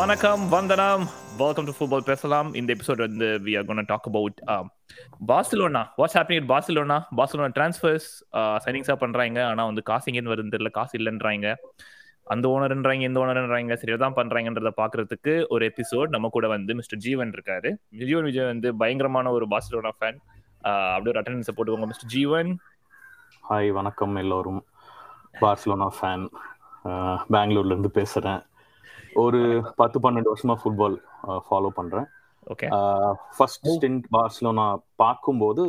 வணக்கம் வந்தனம். Welcome to football பேசலாம் இந்த எபிசோட் வந்து we are gonna talk about Barcelona what's it Barcelona Barcelona transfers சைனிங்ஸாக பண்ணுறாங்க ஆனால் வந்து காசு எங்கேன்னு வருது தெரியல. காசு இல்லைன்றாங்க. அந்த ஓனர்ன்றாங்க இந்த ஓனர்ன்றாங்க சரியாக தான் பண்ணுறாங்கன்றதை பார்க்குறதுக்கு ஒரு எபிசோட் நம்ம கூட வந்து மிஸ்டர் ஜீவன் இருக்காரு. ஜீவன் விஜய் வந்து பயங்கரமான ஒரு பார்சிலோனா ஃபேன் uh, அப்படியே ஒரு அட்டண்டன்ஸ் போட்டுக்கோங்க மிஸ்டர் ஜீவன் ஹாய் வணக்கம் எல்லோரும். பார்சிலோனா ஃபேன் பெங்களூர்ல இருந்து பேசுறேன். ஒரு பத்து பன்னெண்டு வருஷமா ஃபுட்பால் ஃபாலோ பண்றேன். ஓகே ஃபர்ஸ்ட் ஸ்டிண்ட் பார்சிலோனா பார்க்கும்போது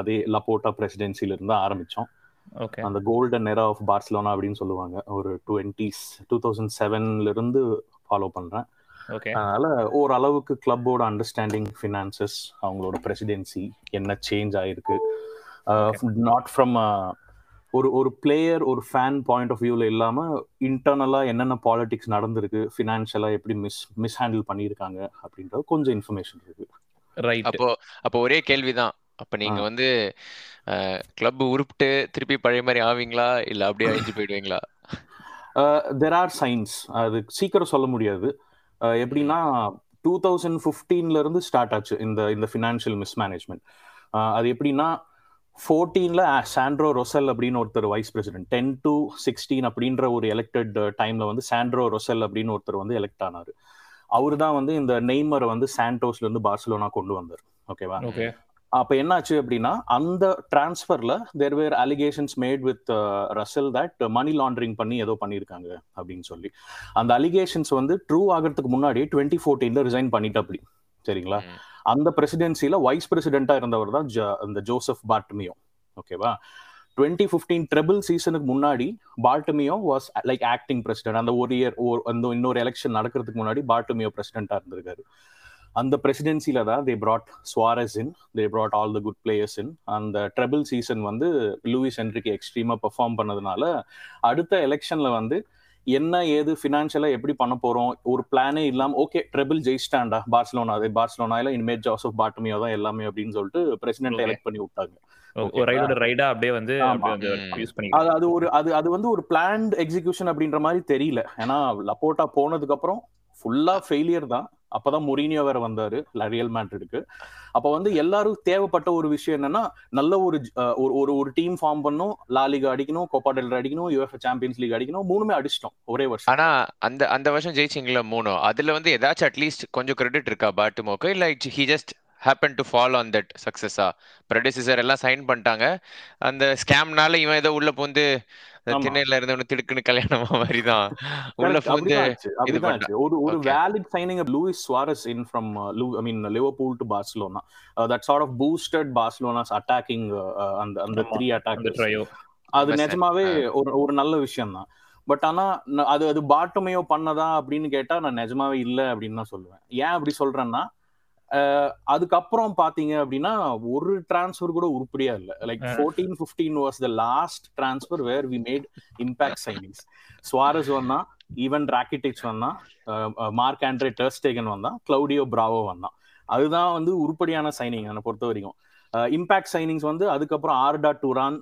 அதே லப்போட்டா பிரசிடென்சில இருந்து ஆரம்பிச்சோம். ஓகே அந்த கோல்டன் எரா ஆஃப் பார்சிலோனா அப்படின்னு சொல்லுவாங்க. ஒரு டுவெண்ட்டிஸ் டூ தௌசண்ட் செவன்ல இருந்து ஃபாலோ பண்றேன். ஓகே அதனால ஓரளவுக்கு கிளப்போட அண்டர்ஸ்டாண்டிங் ஃபினான்சஸ் அவங்களோட பிரசிடென்சி என்ன சேஞ்ச் ஆயிருக்கு. நாட் ஃப்ரம் ஒரு ஒரு பிளேயர் ஒரு ஃபேன் பாயிண்ட் ஆஃப் வியூல இல்லாம இன்டர்னலா என்னென்ன பாலிடிக்ஸ் நடந்திருக்கு ஃபினான்ஷியலா எப்படி மிஸ் மிஸ் ஹேண்டில் பண்ணியிருக்காங்க அப்படின்றது கொஞ்சம் இன்ஃபர்மேஷன் இருக்கு. ரைட் அப்போ அப்போ ஒரே கேள்விதான். அப்ப நீங்க வந்து கிளப் உருப்பிட்டு திருப்பி பழைய மாதிரி ஆவீங்களா? இல்ல அப்படியே அழிஞ்சு போயிடுவீங்களா? தெர் ஆர் சைன்ஸ் அது சீக்கிரம் சொல்ல முடியாது. எப்படின்னா டூ தௌசண்ட் ஃபிஃப்டீன்ல இருந்து ஸ்டார்ட் ஆச்சு இந்த இந்த ஃபினான்ஷியல் மிஸ்மேனேஜ்மெண்ட் அது எப்படின்னா ஃபோர்டீன்ல சாண்ட்ரோ ரொசல் அப்படின்னு ஒருத்தர் vice president ten to sixteen அப்படின்ற ஒரு எலெக்டட் டைம்ல வந்து சாண்ட்ரோ ரொசல் அப்படின்னு ஒருத்தர் வந்து எலெக்ட் ஆனாரு. அவர் தான் வந்து இந்த நெய்மரை வந்து சாண்டோஸ்ல இருந்து பார்சலோனா கொண்டு வந்தார். ஓகேவா ஓகே அப்ப என்னாச்சு அப்படின்னா அந்த டிரான்ஸ்ஃபர்ல there were allegations made with Rosell that money laundering பண்ணி ஏதோ பண்ணியிருக்காங்க அப்படின்னு சொல்லி. அந்த அலிகேஷன்ஸ் வந்து ட்ரூ ஆகிறதுக்கு முன்னாடி டுவெண்ட்டி ஃபோர்டீன்ல ரிசைன் பண்ணிட்டு அப்படி சரிங்களா? அந்த பிரசிடென்சில வைஸ் பிரசிடென்டா இருந்தவர் தான் அந்த ஜோசப் பார்ட்மியோ ஓகேவா டுவெண்ட்டி ஃபிஃப்டீன் ட்ரிபிள் சீசனுக்கு முன்னாடி Bartomeu was like acting president அந்த ஒரு இயர் அந்த இன்னொரு எலெக்ஷன் நடக்கிறதுக்கு முன்னாடி பால்டமியோ பிரசிடென்டா இருந்திருக்காரு. அந்த பிரசிடென்சியில தான் they brought Suarez in they brought all the good players in அந்த ட்ரிபிள் சீசன் வந்து லூயிஸ் என்ட்ரிக்கு எக்ஸ்ட்ரீமாக பெர்ஃபார்ம் பண்ணதுனால அடுத்த எலெக்ஷனில் வந்து என்ன ஏது ஃபினான்ஷியலா எப்படி பண்ண போறோம்? ஒரு பிளானே இல்லாம ஓகே ட்ரெபிள் ஜெயிஸ்டாண்டா பார்சலோனா அதே பார்சலோனால இனிமேல் ஜோசப் பாட்டமியோ தான் எல்லாமே அப்படின்னு சொல்லிட்டு பிரசிடென்ட் எலெக்ட் பண்ணி விட்டாங்க. ஒரு ரைடோட ரைடா அப்படியே வந்து யூஸ் பண்ணி அது அது ஒரு அது அது வந்து ஒரு பிளான்ட் எக்ஸிகியூஷன் அப்படின்ற மாதிரி தெரியல. ஏன்னா லப்போட்டா போனதுக்கு அப்புறம் ஃபுல்லா ஃபெயிலியர் தான். அப்பதான் மொரீனியோ வேற வந்தாரு ரியல் மேட்ரிடுக்கு. அப்ப வந்து எல்லாரும் தேவைப்பட்ட ஒரு விஷயம் என்னன்னா நல்ல ஒரு ஒரு ஒரு டீம் ஃபார்ம் பண்ணும் லாலிகா அடிக்கணும் கோப்பா டெல்டர் அடிக்கணும் யூஎஃப் சாம்பியன்ஸ் லீக் அடிக்கணும் மூணுமே அடிச்சிட்டோம் ஒரே வருஷம். ஆனா அந்த அந்த வருஷம் ஜெயிச்சிங்களா மூணு? அதுல வந்து ஏதாச்சும் அட்லீஸ்ட் கொஞ்சம் கிரெடிட் இருக்கா பாட்டுமோக்கு? இல்ல he just happen to follow on that சக்சஸா producer எல்லாம் சைன் பண்ணிட்டாங்க. அந்த ஸ்கேம்னால இவன் ஏதோ உள்ள போந்து திண்ணையில இருந்தவனு திடுக்குன்னு கல்யாணமா மாதிரி தான். உள்ள போந்து இது ஒரு ஒரு valid signing Luis Suarez in from I mean Liverpool to Barcelona that sort of boosted Barcelona's attacking அந்த அந்த த்ரீ அட்டாக் அது நிஜமாவே ஒரு ஒரு நல்ல விஷயம் தான். பட் ஆனா அது அது பாட்டமையோ பண்ணதா அப்படின்னு கேட்டா நான் நிஜமாவே இல்லை அப்படின்னு தான் சொல்லுவேன். ஏன் அப்படி சொல்றேன்னா அதுக்கப்புறம் பாத்தீங்க அப்படின்னா ஒரு டிரான்ஸ்ஃபர் கூட உருப்படியா இல்ல. Like fourteen fifteen was the last transfer where we made impact signings Suarez வந்தா ஈவன் ராக்கெட்டிச் வந்தா மார்க் ஆண்ட்ரே டர்ஸ்டேகன் வந்தா கிளவுடியோ பிராவோ வந்தான் அதுதான் வந்து உருப்படியான சைனிங் என்னை பொறுத்த வரைக்கும். இம்பாக்ட் சைனிங்ஸ் வந்து அதுக்கப்புறம் Arda Turan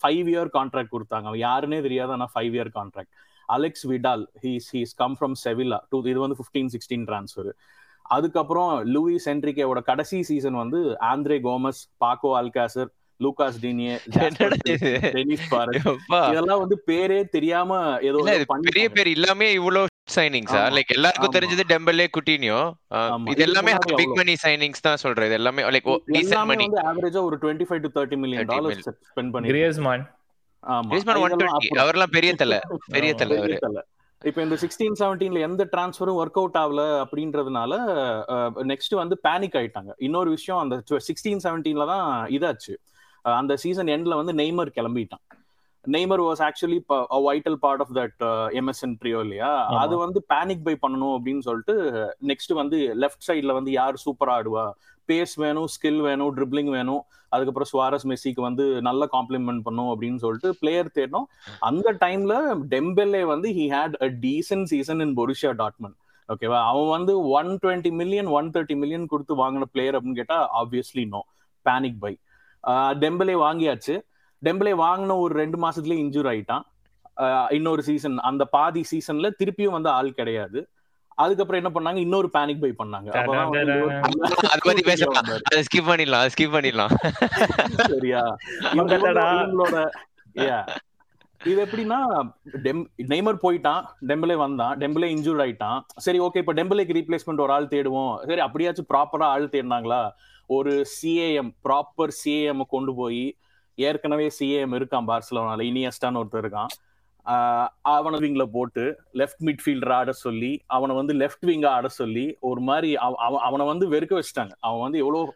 five year contract கொடுத்தாங்க. யாருன்னே தெரியாது ஆனால் five year contract Aleix Vidal he's he's come from Sevilla to இது வந்து ஃபிஃப்டீன் சிக்ஸ்டீன் டிரான்ஸ்ஃபர் அதுக்கப்புறம் லூயிஸ் என்ரிகேவோட கடைசி சீசன் வந்து Andre Gomes Paco Alcacer Lucas Digne இதெல்லாம் வந்து பேரே தெரியாம ஏதோ பெரிய பேர் இல்லாம இவ்வளவு சைனிங்ஸா லைக் எல்லாருக்கும் தெரிஞ்சது டெம்பலே குட்டினியோ? இது எல்லாமே பிக் மணி சைனிங்ஸ் தான் சொல்றேன். இது எல்லாமே லைக் டீசன்ட் மணி வந்து ஆவரேஜா ஒரு 25 டு 30 மில்லியன் டாலர்ஸ் ஸ்பெண்ட் பண்ணி கிரேஸ்மான் ஆமா. கிரீஸ்மேன் 120 அவர்லாம் பெரிய தலை. பெரிய தலை அவரு. இப்போ இந்த சிக்ஸ்டீன் செவன்டீன்ல எந்த டிரான்ஸ்ஃபரும் ஒர்க் அவுட் ஆகல அப்படின்றதுனால நெக்ஸ்ட் வந்து பேனிக் ஆயிட்டாங்க. இன்னொரு விஷயம் அந்த சிக்ஸ்டீன் செவன்டீன்ல தான் இதாச்சு. அந்த சீசன் எண்ட்ல வந்து நெய்மர் கிளம்பிட்டான். Neymar was actually vital part of that MSN trio இல்லையா? அது வந்து பேனிக் பை பண்ணணும் அப்படின்னு சொல்லிட்டு நெக்ஸ்ட் வந்து லெஃப்ட் சைட்ல வந்து யார் சூப்பரா ஆடுவா? பேஸ் வேணும் ஸ்கில் வேணும் ட்ரிப்ளிங் வேணும் அதுக்கப்புறம் சுவாரஸ் மெஸ்ஸிக்கு வந்து நல்ல காம்ப்ளிமெண்ட் பண்ணும் அப்படின்னு சொல்லிட்டு பிளேயர் தேடணும். அந்த டைம்ல டெம்பெல்லே வந்து he had a decent season in Borussia டாட்மன் ஓகேவா அவன் வந்து one twenty million one thirty million கொடுத்து வாங்கின பிளேயர் அப்படின்னு கேட்டா obviously no panic buy Dembele வாங்கியாச்சு. டெம்பலே வாங்கின ஒரு ரெண்டு மாசத்துலயே இன்ஜூர் ஆயிட்டான். இன்னொரு சீசன் அந்த பாதி சீசன்ல திருப்பியும் வந்து ஆள் கிடையாது. அதுக்கப்புறம் என்ன பண்ணாங்க? இன்னொரு பேனிக் பை பண்ணாங்க. அத பத்தி பேசலாம். அத ஸ்கிப் பண்ணிடலாம் ஸ்கிப் பண்ணிடலாம். சரியா. இவங்களோட. இது எப்படின்னா டெம் நெய்மர் போயிட்டான். டெம்பிளே வந்தான். டெம்பிளே இன்ஜூர்ட் ஆயிட்டான். சரி ஓகே இப்ப டெம்பிளேக்கு ரீப்ளேஸ்மெண்ட் ஒரு ஆள் தேடுவோம். சரி அப்படியாச்சும் ப்ராப்பரா ஆள் தேடினாங்களா? ஒரு சிஏஎம் ப்ராப்பர் சிஏஎம் கொண்டு போய் ஏற்கனவே சிஏஎம் இருக்கான் பார்சலோனால. இனியஸ்டான்னு ஒருத்தர் இருக்கான். அவனை விங்ல போட்டு லெஃப்ட் மிட்ஃபீல்டர் ஆட சொல்லி அவனை வந்து லெஃப்ட் விங்க ஆட சொல்லி ஒரு மாதிரி அவ- அவ- அவனை வந்து வெறுக்க வச்சுட்டாங்க. அவன் வந்து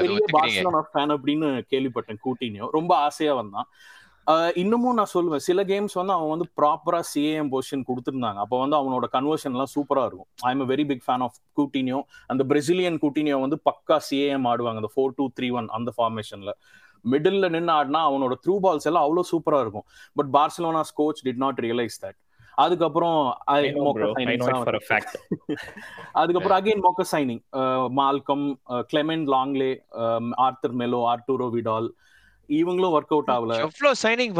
பெரிய பார்சலோனா ஃபேன் அப்படின்னு கேள்விப்பட்டேன் கூட்டினியோ. ரொம்ப ஆசையா வந்தான். இன்னமும் நான் சொல்லுவேன் சில கேம்ஸ் வந்து அவன் வந்து ப்ராப்பரா சிஏஎம் பொசிஷன் கொடுத்துருந்தாங்க. அப்போ வந்து அவனோட கன்வர்ஷன் எல்லாம் சூப்பரா இருக்கும். I am very big fan of Coutinho அந்த பிரசிலியன் கூட்டினியோ வந்து பக்கா சிஏஎம் ஆடுவாங்க அந்த ஃபோர் டூ த்ரீ ஒன் அந்த ஃபார்மேஷன்ல மிடில்ல நின்று ஆடினா அவனோட த்ரூ பால்ஸ் எல்லாம் அவ்வளவு சூப்பரா இருக்கும். But Barcelona's coach did not realise that அதுக்கப்புறம். அதுக்கப்புறம் அகைன் மொக்க signing Malcolm Clement Lenglet Arthur Melo Arturo Vidal இவங்களும் ஒர்க் அவுட் ஆகல. எவ்வளவு சைனிங்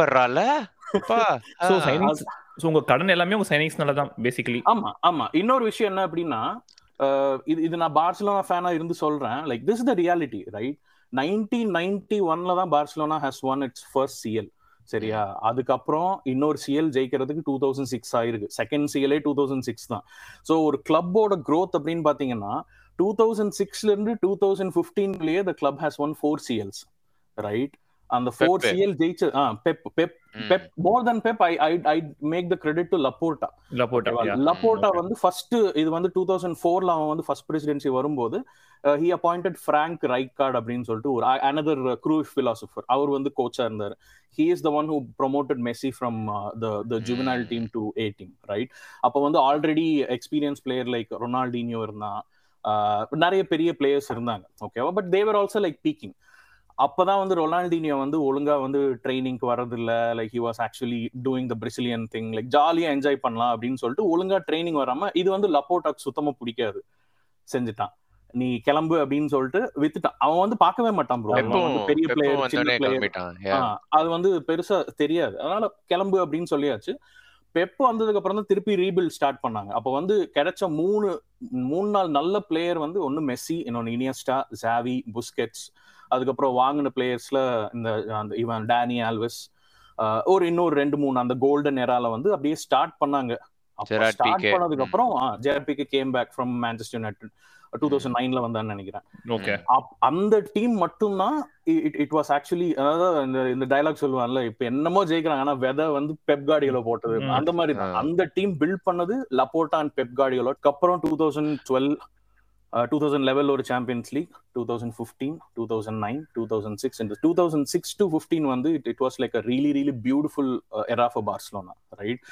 signings- so உங்க கடன் எல்லாமே உங்க சைனிங்ஸ்னால தான் பேசிக்கலி ஆமா ஆமா. இன்னொரு விஷயம் என்ன அப்படின்னா அஹ், இது இது நான் பார்சலோனா ஃபேனா இருந்து சொல்றேன். Like this the reality right nineteen ninety ஒன்ல தான் Barcelona has won its first CL சரியா? அதுக்கப்புறம் இன்னொரு சிஎல் ஜெயிக்கிறதுக்கு டூ தௌசண்ட் சிக்ஸ் ஆயிருக்கு. செகண்ட் சிஎல்ஏ டூ தௌசண்ட் சிக்ஸ் தான். ஸோ ஒரு கிளப்போட growth அப்படின்னு பாத்தீங்கன்னா டூ தௌசண்ட் சிக்ஸ்ல இருந்து two thousand பிப்டீன்லயே the club has won four CLs right அந்த ஃபோர். சிஎல் ஜெயிச்சு Pep Pep. Pep more than Pep I I I make the credit to Laporta Laporta Laporta okay. வந்து first இது வந்து two thousand ஃபோர்ல அவன் வந்து first presidency வரும்போது he appointed Frank Rijkaard அப்படின்னு சொல்லிட்டு ஒரு அனதர் க்ரூ பிலாசபர் அவர் வந்து கோச்சா இருந்தார். He is the one who promoted Messi from the the juvenile team to A team right அப்போ வந்து already experience player like Ronaldinho இருந்தான். ஆஹ் நிறைய பெரிய பிளேயர்ஸ் இருந்தாங்க ஓகேவா but they were also like peaking அப்பதான் வந்து ரொனால்டினியோ வந்து ஒழுங்கா வந்து ட்ரைனிங்க்கு வர்றதில்ல. Like he was actually doing the Brazilian thing like ஜாலியா என்ஜாய் பண்ணலாம் அப்படின்னு சொல்லிட்டு ஒழுங்கா ட்ரைனிங் வராம இது வந்து லப்போட்டாக்கு சுத்தமா பிடிக்காது. செஞ்சுட்டான். நீ கிளம்பு அப்படின்னு சொல்லிட்டு வித்துட்டான். அவன் வந்து பார்க்கவே மாட்டான் ப்ரோ பெரிய பிளேயர் சின்ன பிளேயர். அது வந்து பெருசா தெரியாது. அதனால கிளம்பு அப்படின்னு சொல்லியாச்சு. பெப் வந்ததுக்கு அப்புறம் தான் திருப்பி ரீபில்ட் ஸ்டார்ட் பண்ணாங்க. அப்போ வந்து கிடைச்ச மூணு மூணு நாள் நல்ல பிளேயர் வந்து ஒன்னு மெஸ்ஸி இன்னொன்னு இனியஸ்டா ஜாவி புஸ்கெட்ஸ் அதுக்கப்புறம் வாங்கின பிளேயர்ஸ்ல இந்த இவன் டேனி ஆல்வெஸ் ஒரு இன்னொரு ரெண்டு மூணு அந்த கோல்டன் எரால வந்து அப்படியே ஸ்டார்ட் பண்ணாங்க. ஸ்டார்ட். பண்ணதுக்கு அப்புறம் ஜெரபிக்கு came back from Manchester United two thousand நைன்ல வந்தான்னு நினைக்கிறேன். ஓகே அந்த டீம் மட்டும்தான் இட் வாஸ் ஆக்சுவலி அதாவது இந்த இந்த டயலாக் சொல்லுவான்ல இப்ப என்னமோ ஜெயிக்கிறாங்க ஆனா வெதை வந்து பெப் கார்டியோல போட்டது. அந்த மாதிரி தான். அந்த டீம் பில்ட் பண்ணது லப்போட்டா அண்ட் பெப் கார்டியோல அப்புறம் two thousand twelve two thousand level ஒரு Champions League two thousand fifteen two thousand nine two thousand six இந்த two thousand six to fifteen வந்து it it was like a really really beautiful era for Barcelona right.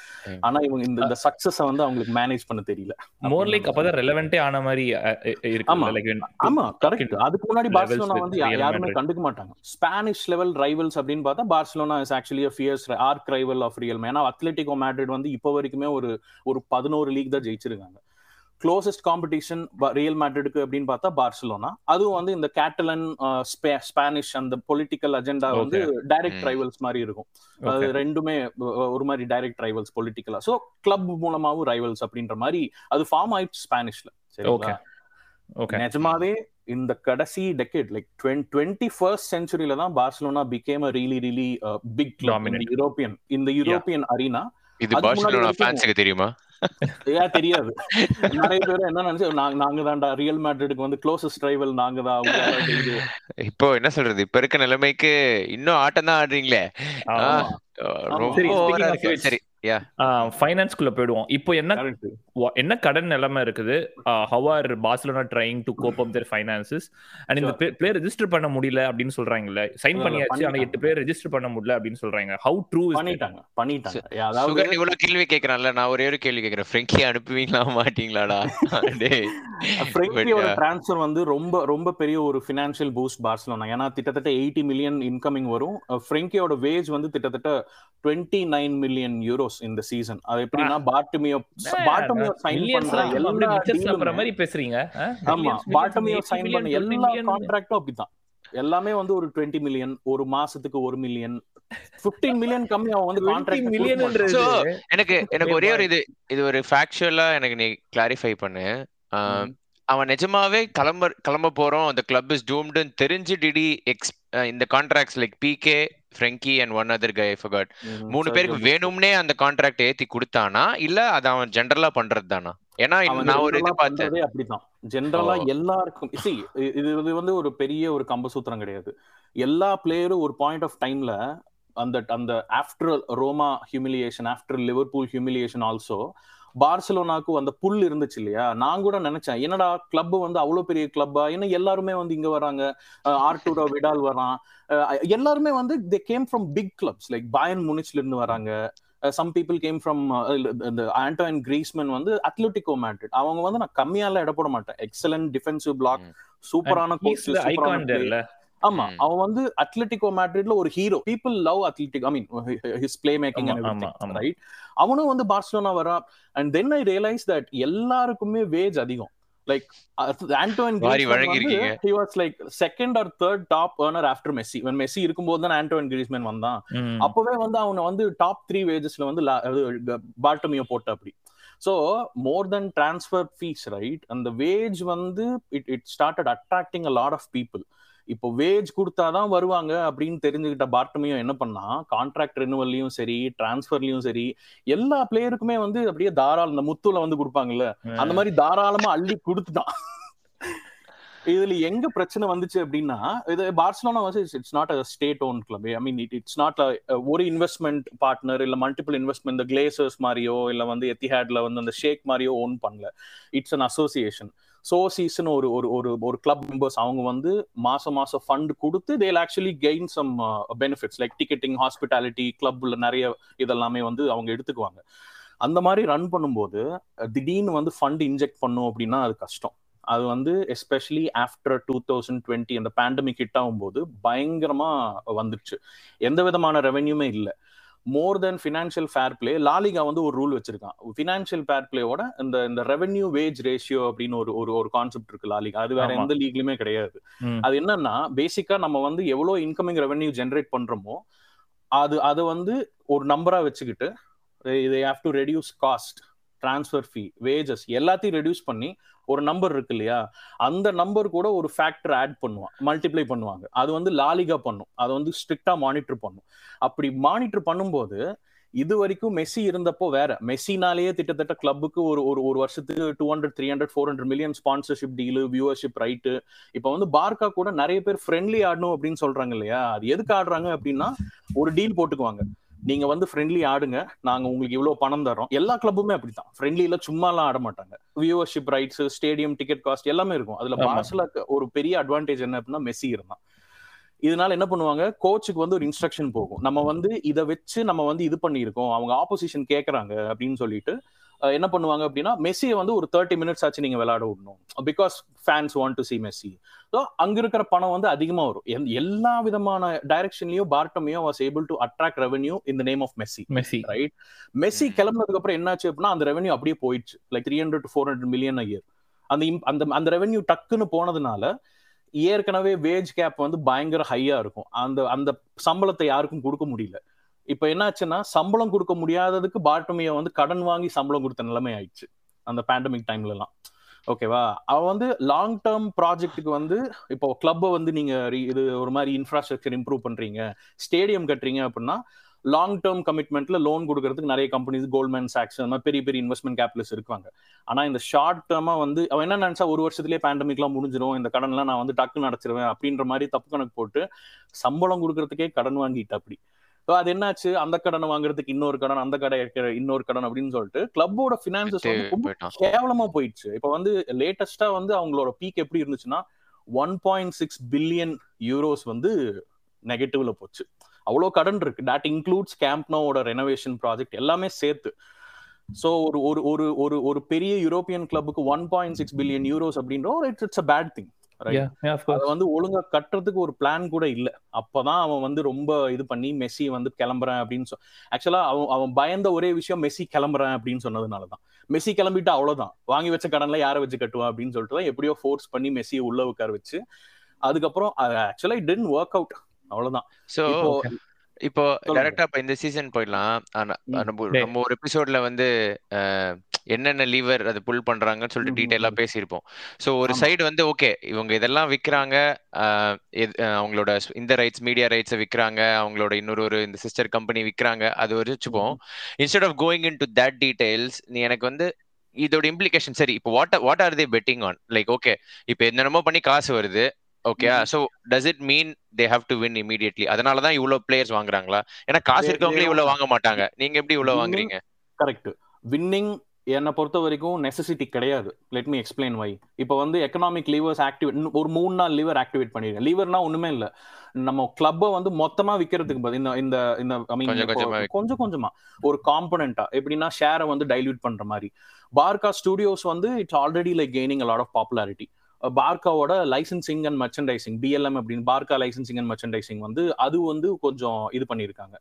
ஆனா இவங்க இந்த இந்த சக்சஸ வந்து அவங்களுக்கு manage பண்ண தெரியல. மோர் லைக் அப்பதான் ரெலவெண்டே ஆன மாதிரி இருக்கு. ஆமா. ஆமா கரெக்ட் அதுக்கு முன்னாடி பார்சலோனா வந்து யாருமே. கண்டுக்க மாட்டாங்க. ஸ்பானிஷ் லெவல் ரைவல்ஸ் அப்படின்னு பார்த்தா Barcelona is actually fierce arch rival of Real ஏன்னா அத்லெட்டிகோ மேட்ரிட் வந்து இப்போ வரைக்குமே ஒரு ஒரு பதினோரு லீக் தான் ஜெயிச்சிருக்காங்க. க்ளோசஸ்ட் காம்படிஷன் ரியல் மேட்ரிடுக்கு அப்படின்னு பார்த்தா பார்சலோனா அதுவும் வந்து இந்த கேட்டலன் ஸ்பானிஷ் அந்த பொலிட்டிக்கல் அஜெண்டா வந்து டைரக்ட். ரைவல்ஸ் மாதிரி இருக்கும். அது ரெண்டுமே ஒரு மாதிரி டைரக்ட் ரைவல்ஸ் பொலிட்டிக்கலா சோ கிளப் மூலமாவும் ரைவல்ஸ் அப்படின்ற மாதிரி அது ஃபார்ம் ஆயிடுச்சு ஸ்பானிஷ்ல Okay. ஓகே நிஜமாவே இந்த கடைசி டெக்கேட் லைக் டுவெண்ட்டி ஃபர்ஸ்ட் செஞ்சுரியில தான் Barcelona became a really really big. European இந்த யூரோப்பியன் அரீனா இது பார்சிலோனா ஃபேன்ஸுக்கு தெரியுமா? தெரியாது. நிறைய பேர் என்ன நினைச்சு நாங்க நாங்க தான்டா ரியல் மேட்ரிடுக்கு வந்து க்ளோசஸ்ட் ரைவல் நாங்க தான் இப்போ என்ன சொல்றது? இப்ப இருக்க நிலைமைக்கு இன்னும் ஆட்டம் தான் ஆடுறீங்களே? சரி, ஃபைனான்ஸ்குள்ள போயிடுவோம். இப்போ என்ன என்ன கடன் நிலைமை இருக்குது? How are Barcelona trying to cope up their finances and இந்த பிளேயர் ரெஜிஸ்டர் பண்ண முடியல அப்படின்னு சொல்றாங்கல்ல. சைன் பண்ணியாச்சு ஆனா. எட்டு பேர் ரெஜிஸ்டர் பண்ண முடியல அப்படின்னு சொல்றாங்க. ஹவு ட்ரூ பண்ணிட்டாங்க பண்ணிட்டாங்க. அதாவது இவ்வளவு கேள்வி கேக்குறான்ல. நான் ஒரே ஒரு கேள்வி கேக்குறேன். ஃப்ரெங்கி அனுப்புவீங்களா? மாட்டீங்களாடா? ஃப்ரெங்கியோட. டிரான்ஸ்ஃபர் வந்து ரொம்ப ரொம்ப பெரிய ஒரு ஃபினான்ஷியல் பூஸ்ட் பார்சலோனா ஏன்னா கிட்டத்தட்ட எயிட்டி மில்லியன் இன்கமிங் வரும். ஃப்ரெங்கியோட வேஜ் வந்து கிட்டத்தட்ட டுவெண்ட்டி நைன் மில்லியன் யூரோஸ் இந்த சீசன் அது எப்படின்னா பாட்டமியோ பாட்டமியோ சைன் பண்ற எல்லா மாதிரி பேசுறீங்க? ஆமா பாட்டமியோ 80 சைன் million, பண்ண 20 எல்லா. கான்ட்ராக்டும் அப்படிதான் எல்லாமே வந்து ஒரு டுவெண்ட்டி மில்லியன் ஒரு மாசத்துக்கு ஒரு மில்லியன் 15 மில்லியன் கம்மி அவன் வந்து 20 கான்ட்ராக்ட் மில்லியன்ன்றது So, எனக்கு எனக்கு ஒரே ஒரு. இது இது ஒரு ஃபேக்சுவலா எனக்கு நீ கிளாரிஃபை பண்ணு. அவன் நிஜமாவே கிளம்ப கிளம்ப போறோம். அந்த கிளப் இஸ் டூம்டுன்னு தெரிஞ்சு டிடி எக்ஸ் இந்த contracts like Pique Frenkie and one other guy forgot மூணு பேருக்கு வேணும்னே அந்த கான்ட்ராக்ட் ஏத்தி கொடுத்தானா? இல்ல அது அவன் ஜென்ரலா பண்றது தானா ஏன்னா நான் ஒரு இது பார்த்தேன் அப்படிதான் ஜென்ரலா. எல்லாருக்கும் see இது இது வந்து ஒரு பெரிய ஒரு கம்பசூத்திரம் கிடையாது. எல்லா பிளேயரும் ஒரு பாயிண்ட் ஆஃப் டைம்ல அந்த அந்த after Roma humiliation after Liverpool humiliation also பார்சலோனாக்கு அந்த புல் இருந்துச்சு இல்லையா? நான் கூட நினைச்சேன் என்னடா கிளப் வந்து அவ்வளவு பெரிய கிளப்பா என்ன எல்லாருமே வந்து இங்க வராங்க. ஆர்டூரோ விடால் வரான். எல்லாருமே வந்து they came from big clubs like Bayern முனிச்ல இருந்து வராங்க. சம் பீப்புள் கேம் ஃப்ரம் இந்த ஆண்டோன் கிரீஸ்மன் வந்து அத்லட்டிகோ மேட்ரிட் அவங்க வந்து நான் கம்மியால இட போட மாட்டேன். Excellent defensive block. சூப்பரான He's ஆமா. அவன் வந்து அத்லட்டிகோ மேட்ரிட்ல ஒரு hero people love athletic I mean his play making. Right அவனும் வந்து பார்சலோனா வரா. And then I realise that எல்லாருக்குமே வேஜ் அதிகம். Like Antoine. He was like second or third top earner after Messi when Messi இருக்கும்போது தான் Anton Griezmann வந்தான். அப்பவே வந்து அவனை வந்து டாப் த்ரீ வேஜஸ்ல வந்து பாட்டமியோ போட்ட அப்படி. So more than transfer fees right அந்த வேஜ் வந்து it it started attracting a lot of people இப்போ வேஜ் கொடுத்தாதான் வருவாங்க அப்படின்னு தெரிஞ்சுக்கிட்ட பார்ட்டமியும் என்ன பண்ணா கான்ட்ராக்ட் ரெனுவல்லையும் சரி டிரான்ஸ்ஃபர்லயும் சரி எல்லா பிளேயருக்குமே வந்து அப்படியே தாராளம் இந்த முத்துல வந்து கொடுப்பாங்கல்ல அந்த மாதிரி தாராளமா அள்ளி கொடுத்துட்டான். இதுல எங்க பிரச்சனை வந்துச்சு அப்படின்னா இது பார்சலோனா வந்து it's not a state own club I mean it it's not ஒரு இன்வெஸ்ட்மெண்ட் பார்ட்னர் இல்ல மல்டிபிள் இன்வெஸ்ட்மெண்ட் இந்த கிளேசர்ஸ் மாதிரியோ இல்ல வந்து எத்திஹேட்ல வந்து அந்த ஷேக் மாதிரியோ ஓன் பண்ணல. இட்ஸ் அன் அசோசியேஷன் சோசிஸ்னு ஒரு ஒரு ஒரு ஒரு கிளப் மெம்பர்ஸ் அவங்க வந்து மாசம் மாசம் ஃபண்ட் கொடுத்து they'll actually gain some benefits like ticketing hospitality கிளப்ல நிறைய இதெல்லாமே வந்து அவங்க எடுத்துக்குவாங்க. அந்த மாதிரி ரன் பண்ணும்போது திடீர்னு வந்து ஃபண்ட் இன்ஜெக்ட் பண்ணும் அப்படின்னா அது கஷ்டம். அது வந்து especially after two thousand twenty அந்த பேண்டமிக் ஹிட் ஆகும்போது பயங்கரமா வந்துடுச்சு எந்த விதமான ரெவென்யூமே இல்லை. More than financial fair play LaLiga வந்து ஒரு ரூல் வச்சிருக்கான். ஃபினான்ஷியல் ஃபேர் பிளேவோட இந்த இந்த ரெவென்யூ வேஜ் ரேஷியோ அப்படின்னு ஒரு ஒரு ஒரு கான்செப்ட் இருக்கு லாலிகா அது வேற. எந்த லீக்லயுமே கிடையாது. அது என்னன்னா பேசிக்கா நம்ம வந்து எவ்வளவு இன்கமிங் ரெவென்யூ ஜென்ரேட் பண்றோமோ அது அதை வந்து ஒரு நம்பரா வச்சுக்கிட்டு இதை have to reduce cost transfer fee wages எல்லாத்தையும் ரெடியூஸ் பண்ணி ஒரு நம்பர் இருக்கு இல்லையா? அந்த நம்பர் கூட ஒரு ஃபேக்டர் ஆட் பண்ணுவான் மல்டிப்ளை பண்ணுவாங்க. அது வந்து லாலிகா பண்ணும். அதை வந்து ஸ்ட்ரிக்டா மானிட்டர் பண்ணும். அப்படி மானிட்டர் பண்ணும்போது இது வரைக்கும் மெஸ்ஸி இருந்தப்போ வேற. மெஸ்ஸினாலேயே திட்டத்தட்ட கிளப்புக்கு ஒரு ஒரு ஒரு வருஷத்துக்கு two hundred three hundred four hundred million sponsorship deal viewership right இப்போ வந்து பார்க்கா கூட நிறைய பேர் ஃப்ரெண்ட்லி ஆடணும் அப்படின்னு சொல்றாங்க இல்லையா? அது எதுக்கு ஆடுறாங்க அப்படின்னா ஒரு டீல் போட்டுக்குவாங்க. நீங்க வந்து ஃப்ரெண்ட்லி ஆடுங்க. நாங்க உங்களுக்கு இவ்வளவு பணம் தரோம் எல்லா கிளப்புமே அப்படித்தான். ஃப்ரெண்ட்லில சும்மாலாம் ஆட மாட்டாங்க. Viewership rights stadium ticket cost எல்லாமே இருக்கும். அதுல ஆமா. பார்சல ஒரு பெரிய அட்வான்டேஜ் என்ன அப்படின்னா மெஸ்ஸி இருந்தான். இதனால என்ன பண்ணுவாங்க? கோச்சுக்கு வந்து ஒரு இன்ஸ்ட்ரக்ஷன் போகும். நம்ம வந்து இதை வச்சு நம்ம வந்து இது பண்ணியிருக்கோம். அவங்க ஆப்போசிஷன் கேட்கறாங்க அப்படின்னு சொல்லிட்டு என்ன பண்ணுவாங்க அப்படின்னா மெஸ்ஸியை வந்து ஒரு தேர்ட்டி மினிட்ஸ் ஆச்சு நீங்க விளையாட விடணும். Because fans want to see Messi. So அங்க இருக்கிற பணம் வந்து அதிகமா வரும். எல்லா விதமான டைரக்ஷன்லயும் பார்ட்டமையும் was able to attract revenue இந்த name of Messi. Messi. Right Messi. கிளம்புனதுக்கு அப்புறம் என்னாச்சு அப்படின்னா அந்த ரெவன்யூ அப்படியே போயிடுச்சு. Like three hundred to four hundred million year அந்த அந்த அந்த ரெவன்யூ டக்குன்னு போனதுனால ஏற்கனவே வேஜ் கேப் வந்து பயங்கர ஹையா இருக்கும். அந்த அந்த சம்பளத்தை யாருக்கும் கொடுக்க முடியல. இப்ப என்னாச்சுன்னா சம்பளம் கொடுக்க முடியாததுக்கு பாட்டமியை வந்து கடன் வாங்கி சம்பளம் கொடுத்த நிலைமை ஆயிடுச்சு. அந்த பேண்டமிக் டைம்ல எல்லாம் ஓகேவா அவ வந்து லாங் டேர்ம் ப்ராஜெக்ட்டுக்கு வந்து இப்போ கிளப்பை வந்து நீங்க இது ஒரு மாதிரி இன்ஃப்ராஸ்ட்ரக்சர் இம்ப்ரூவ் பண்றீங்க ஸ்டேடியம் கட்டுறீங்க அப்படின்னா லாங் டேர்ம் கமிட்மெண்ட்ல லோன் கொடுக்கறதுக்கு நிறைய கம்பெனிஸ் கோல்ட்மேன் சாக்ஸ் அந்த மாதிரி பெரிய பெரிய இன்வெஸ்ட்மெண்ட் கேபிட்டலிஸ்ட் இருக்காங்க. ஆனா இந்த ஷார்ட் டேர்மா வந்து அவன் என்ன நினைச்சா ஒரு வருஷத்துலயே பேண்டமிக்லாம் முடிஞ்சிரும் இந்த கடன்லாம் நான் வந்து டக்குன்னு அடைச்சிருவேன் அப்படின்ற மாதிரி தப்பு கணக்கு போட்டு சம்பளம் கொடுக்கறதுக்கே கடன் வாங்கிட்டு அப்படி. ஸோ அது என்னாச்சு? அந்த கடனை வாங்குறதுக்கு இன்னொரு கடன் அந்த கடை இன்னொரு கடன் அப்படின்னு சொல்லிட்டு கிளப்போட பினான்சஸ் வந்து ரொம்ப கேவலமா போயிடுச்சு. இப்ப வந்து லேட்டஸ்டா வந்து அவங்களோட பீக் எப்படி இருந்துச்சுன்னா one point six billion euros வந்து நெகட்டிவ்ல போச்சு. அவ்வளோ கடன் இருக்கு. தட் இன்க்ளூட்ஸ் கேம்ப்னோட ரெனோவேஷன் ப்ராஜெக்ட் எல்லாமே சேர்த்து. ஸோ ஒரு ஒரு ஒரு ஒரு ஒரு பெரிய European கிளப்புக்கு one point six billion euros அப்படின்ற it's it's a bad thing. அதை வந்து ஒழுங்கா கட்டுறதுக்கு ஒரு பிளான் கூட இல்ல. அப்பதான் அவன் வந்து ரொம்ப இது பண்ணி மெஸ்ஸி வந்து கிளம்புறேன் அப்படின்னு சொ ஆக்சுவலா அவன் அவன் பயந்த ஒரே விஷயம் மெஸ்ஸி கிளம்புறேன் அப்படின்னு சொன்னதுனாலதான். மெஸ்ஸி கிளம்பிட்டு அவ்வளவுதான். வாங்கி வச்ச கடன்ல யாரை வச்சு கட்டுவான் அப்படின்னு சொல்லிட்டு தான் எப்படியோ ஃபோர்ஸ் பண்ணி மெஸ்ஸியை உள்ள உட்கார வச்சு அதுக்கப்புறம் ஆக்சுவலா இட் டென்ட் ஒர்க் அவுட் அவ்வளவுதான். சோ இப்போ. டைரக்டா இப்ப இந்த சீசன் போயிடலாம். நம்ம ஒரு எபிசோட்ல வந்து என்னென்ன லீவர் அது புல் பண்றாங்கன்னு சொல்லிட்டு ம். பேசியிருப்போம். ஸோ ஒரு. சைடு வந்து ஓகே இவங்க இதெல்லாம் விற்கிறாங்க அவங்களோட இந்த ரைட்ஸ் மீடியா ரைட்ஸை விற்கிறாங்க அவங்களோட இன்னொரு ஒரு இந்த சிஸ்டர் கம்பெனி விற்கிறாங்க அது ஒரு வச்சுப்போம் instead of going in to that details நீ எனக்கு வந்து இதோட இம்ப்ளிகேஷன் சரி இப்போ what what are they betting on like okay இப்போ என்னென்னமோ பண்ணி காசு வருது. Okay. So does it mean they have to win immediately அதனால தான் இவ்வளோ பிளேயர்ஸ் வாங்குறாங்களா? ஏன்னா காசு இருக்கவங்களே they இவ்வளோ don't- வாங்க மாட்டாங்க. நீங்க எப்படி இவ்வளோ Winning- வாங்குறீங்க? கரெக்ட் வின்னிங் என்னை பொறுத்த வரைக்கும் நெசசிட்டி கிடையாது. லெட் மீ எக்ஸ்பிளைன் வை இப்போ வந்து எக்கனாமிக் லீவர்ஸ் ஆக்டிவேட் ஒரு மூணு நாள் லீவர் ஆக்டிவேட் பண்ணிருக்கேன். லீவர்னா ஒண்ணுமே இல்ல. நம்ம கிளப்பை வந்து மொத்தமா விக்கிறதுக்கு பதில் இந்த இந்த இந்த கொஞ்சம் கொஞ்சமா ஒரு காம்பனண்டா எப்படின்னா ஷேரை வந்து டைல்யூட் பண்ற மாதிரி. பார்கா ஸ்டுடியோஸ் வந்து it's already like gaining lot of popularity பார்க்காவோட licensing and merchandising BLM அப்படின்னு பார்க்கா லைசன்சிங் அண்ட் மர்ச்சன்டைசிங் வந்து அது வந்து கொஞ்சம் இது பண்ணியிருக்காங்க.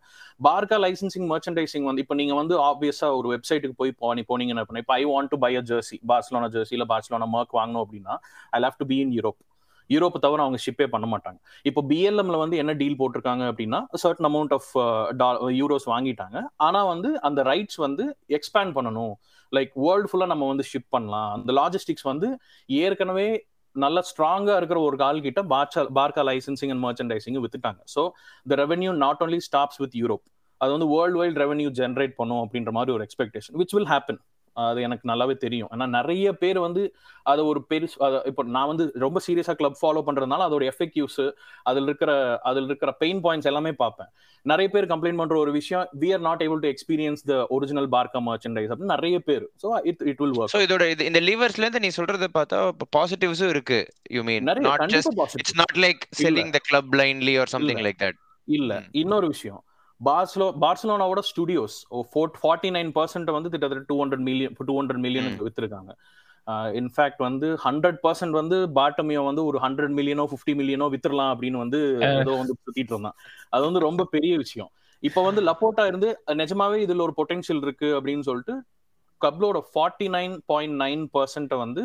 பார்க்கா லைசன்சிங் மர்ச்சன்டைசிங் வந்து இப்போ நீங்கள் வந்து ஆப்வியஸா ஒரு வெப்சைட்டுக்கு போய் போனி போனீங்கன்னா இப்போ இப்போ I want to buy a jersey Barcelona jersey இல்லை பார்சலோனா மர்க் வாங்கணும் அப்படின்னா I have to be in Europe Europe தவிர அவங்க ஷிப்பே பண்ண மாட்டாங்க. இப்போ பிஎல்எம்ல வந்து என்ன டீல் போட்டிருக்காங்க அப்படின்னா சர்டன் அமௌண்ட் ஆஃப் யூரோஸ் வாங்கிட்டாங்க. ஆனா வந்து அந்த ரைட்ஸ் வந்து எக்ஸ்பேண்ட் பண்ணணும். லைக் வேர்ல்டு ஃபுல்லா நம்ம வந்து ஷிப் பண்ணலாம். அந்த லாஜிஸ்டிக்ஸ் வந்து ஏற்கனவே நல்ல ஸ்ட்ராங்கா இருக்கிற ஒரு கால் கிட்ட Barca Barca licensing and merchandising வித்துட்டாங்க. So the revenue not only stops with Europe அது வந்து வேர்ல்டு வைட் ரெவன்யூ ஜென்ரேட் பண்ணும் அப்படின்ற மாதிரி ஒரு எக்ஸ்பெக்டேஷன் விச் வில் ஹேப்பன் அது எனக்கு நல்லாவே தெரியும். ஏன்னா நிறைய பேர் வந்து அதை ஒரு பெருசு இப்போ நான் வந்து ரொம்ப சீரியஸா கிளப் ஃபாலோ பண்றதுனால அதோட எஃபெக்டிவ்ஸ் அதில் இருக்கிற அதில் இருக்கிற பெயின் பாயிண்ட்ஸ் எல்லாமே பார்ப்பேன். நிறைய பேர் கம்ப்ளைண்ட் பண்ற ஒரு விஷயம் we are not able to experience the original Barca merchandise அப்படின்னு நிறைய பேர். So it it will work so இதோட இது இந்த லீவர்ஸ்ல இருந்து நீ சொல்றத பார்த்தா பாசிட்டிவ்ஸும் இருக்கு. You mean not just. It's not like selling the club blindly or something like that இல்ல. இன்னொரு விஷயம். பார்சலோ பார்சலோனாவோட ஸ்டுடியோஸ் ஃபார்ட்டி நைன் பர்சன்ட் வந்து கிட்டத்தட்ட two hundred million two hundred மில்லியனுக்கு வித்துருக்காங்க. இன்ஃபேக்ட் வந்து ஹண்ட்ரட் பர்சன்ட் வந்து பாட்டமியோ வந்து ஒரு ஹண்ட்ரட் மில்லியனோ ஃபிஃப்டி மில்லியனோ வித்துடலாம் அப்படின்னு வந்து ஏதோ வந்து சுத்திட்டு இருந்தான். அது வந்து ரொம்ப பெரிய விஷயம். இப்ப வந்து லப்போட்டா இருந்து நிஜமாவே இதுல ஒரு பொட்டன்ஷியல் இருக்கு அப்படின்னு சொல்லிட்டு கப்லோட forty nine point nine percent வந்து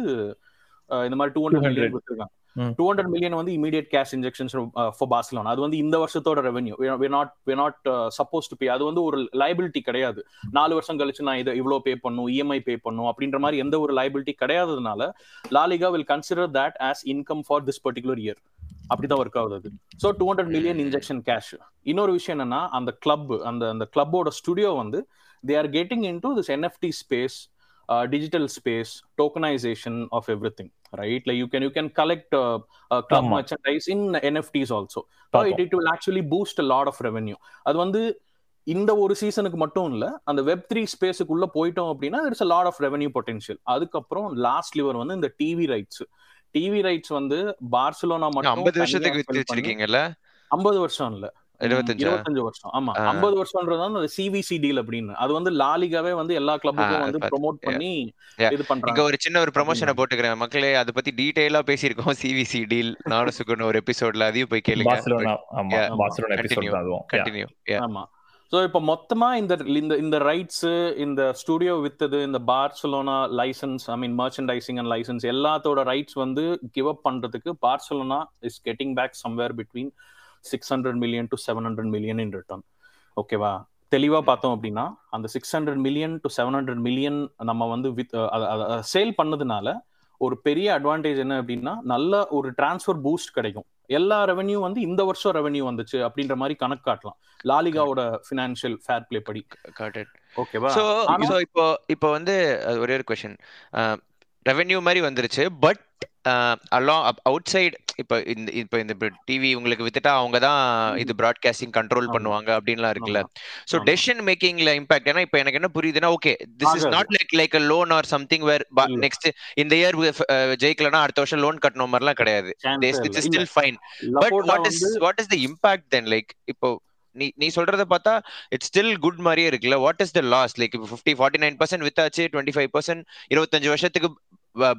இந்த மாதிரி டூ ஹண்ட்ரட் 200. மில்லியன் வித்துருக்காங்க. டூ ஹண்ட்ரட் மில்லியன் வந்து immediate cash injections for Barcelona அது வந்து இந்த வருஷத்தோட revenue not we not suppose to pay அது வந்து ஒரு லைபிலிட்டி கிடையாது. நாலு வருஷம் கழிச்சு நான் இதை இவ்வளோ பே பண்ணும் இஎம்ஐ பே பண்ணும் அப்படின்ற மாதிரி எந்த ஒரு liability கிடையாததுனால LaLiga will consider that as income for this particular year அப்படிதான் ஒர்க் ஆகுது அது. So two hundred million injection cash இன்னொரு விஷயம் என்னன்னா அந்த கிளப் அந்த அந்த கிளப்போட ஸ்டுடியோ வந்து they are getting in to this NFT space digital space tokenisation of every thing right? Like you can you can collect uh, uh, club ஆமா. merchandise in nfts also. So it, it will actually boost a lot of revenue. அது வந்து இந்த ஒரு சீசனுக்கு மட்டும் இல்ல அந்த web three ஸ்பேஸுக்குள்ள போயிட்டோம் அப்படின்னா இட்ஸ் a lot of revenue potential. அதுக்கப்புறம் லாஸ்ட் லிவர் வந்து இந்த டிவி ரைட்ஸ் டிவி ரைட்ஸ் வந்து பார்சலோனா மட்டும் ஐம்பது வருஷத்துக்கு வித்து வச்சிருக்கீங்கல்ல ஐம்பது வருஷம் இல்ல. இருபத்தஞ்சா இருபத்தஞ்சு வருஷம். ஆமா. ஐம்பது வருஷம்ன்றது அந்த சிவிசி டீல் அப்படின்னு. அது வந்து லாலிகாவே வந்து எல்லா கிளப்புக்கும் வந்து ப்ரோமோட். பண்ணி. இது இங்க பண்றாங்க ஒரு சின்ன ஒரு ப்ரமோஷனை போட்டுக்கிறேன். மக்களே அதை பத்தி டீடைலா பேசியிருக்கோம். சிவிசி டீல் நானும் சுகுன் ஒரு எபிசோட்ல அதையும் போய் கேளுங்க. கண்டினியூ ஆமா சோ இப்ப மொத்தமா இந்த இந்த இந்த ரைட்ஸ் இந்த ஸ்டுடியோ வித்தது இந்த Barcelona licence I mean merchandising and licence எல்லாத்தோட ரைட்ஸ் வந்து கிவ் அப் பண்றதுக்கு Barcelona is getting back somewhere between six hundred million to seven hundred million in return ஓகேவா தெளிவா பார்த்தோம் அப்படின்னா அந்த six hundred million to seven hundred million நம்ம வந்து வித் சேல் பண்ணதுனால ஒரு பெரிய அட்வான்டேஜ் என்ன அப்படின்னா நல்ல ஒரு டிரான்ஸ்ஃபர் பூஸ்ட் கிடைக்கும். எல்லா ரெவென்யூ வந்து இந்த வருஷம் ரெவென்யூ வந்துச்சு அப்படின்ற மாதிரி கணக்கு காட்டலாம். லாலிகாவோட ஃபினான்ஷியல் ஃபேர் பிளே படி. ஓகேவா சோ இப்போ இப்போ வந்து ஒரே ஒரு கொஸ்டின் ரெவென்யூ மாதிரி வந்துருச்சு பட் அலாங் அவுட் சைடு இப்போ இந்த இப்போ இந்த டிவி உங்களுக்கு வித்துட்டா அவங்க தான் இது ப்ராட்காஸ்டிங் கண்ட்ரோல். பண்ணுவாங்க அப்படின்லாம் இருக்குல்ல. ஸோ. டெசிஷன் மேக்கிங்ல இம்பாக்ட் ஏன்னா இப்போ எனக்கு என்ன புரியுதுன்னா okay this is. Not like like a loan or something where. Next இந்த இயர் ஜெயிக்கலனா அடுத்த வருஷம் லோன் கட்டணும் மாதிரிலாம் கிடையாது. Still fine but what is what is the impact then like இப்போ நீ நீ சொல்றத பார்த்தா இட்ஸ் ஸ்டில் குட் மாதிரியே இருக்குல்ல. What is the loss like இப்போ ஃபிஃப்டி ஃபார்ட்டி நைன் பர்சன்ட் வித்தாச்சு டுவெண்ட்டி ஃபைவ் பர்சன்ட் இருபத்தஞ்சு வருஷத்துக்கு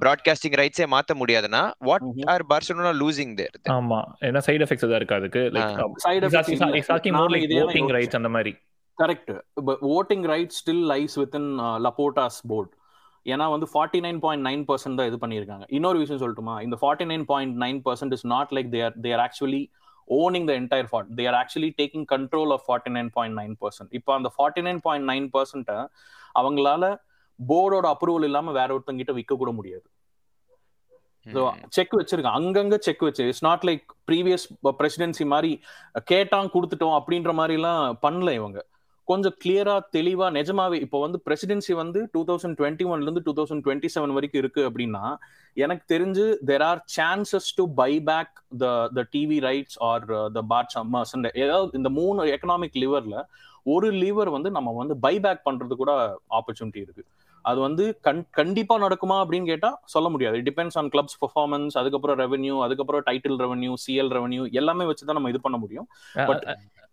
ப்ராட்காஸ்டிங் ரைட்ஸே மாத்த முடியாதுன்னா what. Are Barcelona losing there ஆமா. ஏன்னா சைடு எஃபெக்ட்ஸ் தான் இருக்கு அதுக்கு. லைக் effects இல்ல. டாக்கிங் மோர் லைக் யோசிச்சேன். ரைட்ஸ் அந்த மாதிரி. Correct voting right still lies within Laporta's board ஏன்னா வந்து forty nine point nine percent தான் இது பண்ணியிருக்காங்க. இன்னொரு விஷயம் சொல்லட்டுமா? இந்த forty nine point nine percent is not like their their actually owning the entire forty they are actually taking control of forty nine point nine percent இப்போ அந்த forty nine point nine பர்சன்ட்டை அவங்களால போர்டோட அப்ரூவல் இல்லாம வேற ஒருத்தங்கிட்ட விற்க கூட முடியாது செக் வச்சிருக்கான் அங்கங்க செக் வச்சு it's not like previous presidency மாதிரி கேட்டான் கொடுத்துட்டோம் அப்படின்ற மாதிரி எல்லாம் பண்ணல இவங்க. கொஞ்சம் கிளியரா தெளிவா நிஜமாவே இப்போ வந்து பிரசிடென்சி வந்து டூ தௌசண்ட் டுவெண்ட்டி ஒன்ல இருந்து டூ தௌசண்ட் டுவெண்ட்டி செவன் வரைக்கும் இருக்கு அப்படின்னா எனக்கு தெரிஞ்சு there are chances to buy back the the TV rights or the bad summers ஏதாவது இந்த மூணு எக்கனாமிக் லிவர்ல ஒரு லிவர் வந்து நம்ம வந்து பை பேக் பண்றது கூட ஆப்பர்ச்சுனிட்டி இருக்கு. அது வந்து கண் கண்டிப்பா நடக்குமா அப்படின்னு கேட்டா சொல்ல முடியாது. டிபெண்ட்ஸ் ஆன் கிளப்ஸ் பெர்ஃபார்மன்ஸ் அதுக்கப்புறம் ரெவன்யூ அதுக்கப்புறம் டைட்டில் ரெவன்யூ சிஎல் ரெவன்யூ எல்லாமே வச்சுதான் நம்ம இது பண்ண முடியும். பட்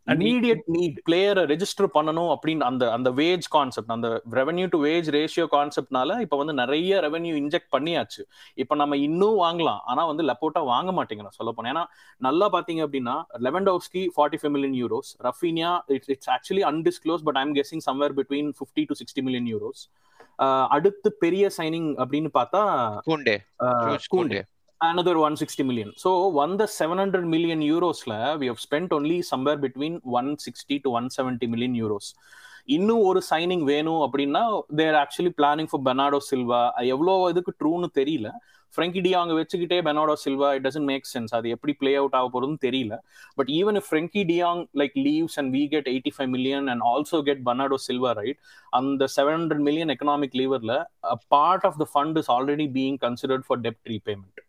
இமீடியட் நீட் பிளேயரை ரெஜிஸ்டர் பண்ணணும் அப்படின்னு அந்த அந்த வேஜ் கான்செப்ட் அந்த ரெவன்யூ டு வேஜ் ரேஷியோ கான்செப்ட்னால இப்ப வந்து நிறைய ரெவன்யூ இன்ஜெக்ட் பண்ணியாச்சு. இப்ப நம்ம இன்னும் வாங்கலாம். ஆனா வந்து லெப்போட்டா வாங்க மாட்டேங்கிறோம் சொல்ல போனா ஏன்னா நல்லா பாத்தீங்க அப்படின்னா Lewandowski forty five million euros Raphinha it's it's actually undisclosed but I'm guessing somewhere between fifty to sixty million euros அடுத்து பெரிய சைனிங் அப்படின்னு பார்த்தா கூண்டே கூண்டே another 160 million. So, on the 700 million euros, we have spent only somewhere between 160 to 170 million euros. இன்னும் ஒரு signing வேணும் அப்படின்னா they're actually planning for Bernardo Silva எவ்வளோ இதுக்கு ட்ரூன்னு தெரியல. ஃப்ரெங்கி டி அவங்க வச்சுக்கிட்டே Bernardo Silva it doesn't make sense அது எப்படி பிளே அவுட் ஆக போகிறதுன்னு தெரியல. But even if Frenkie de Jong like leaves and we get eighty five million and also get Bernardo Silva right அந்த seven hundred million economic லீவர்ல part of the fund is already being considered for dept repayment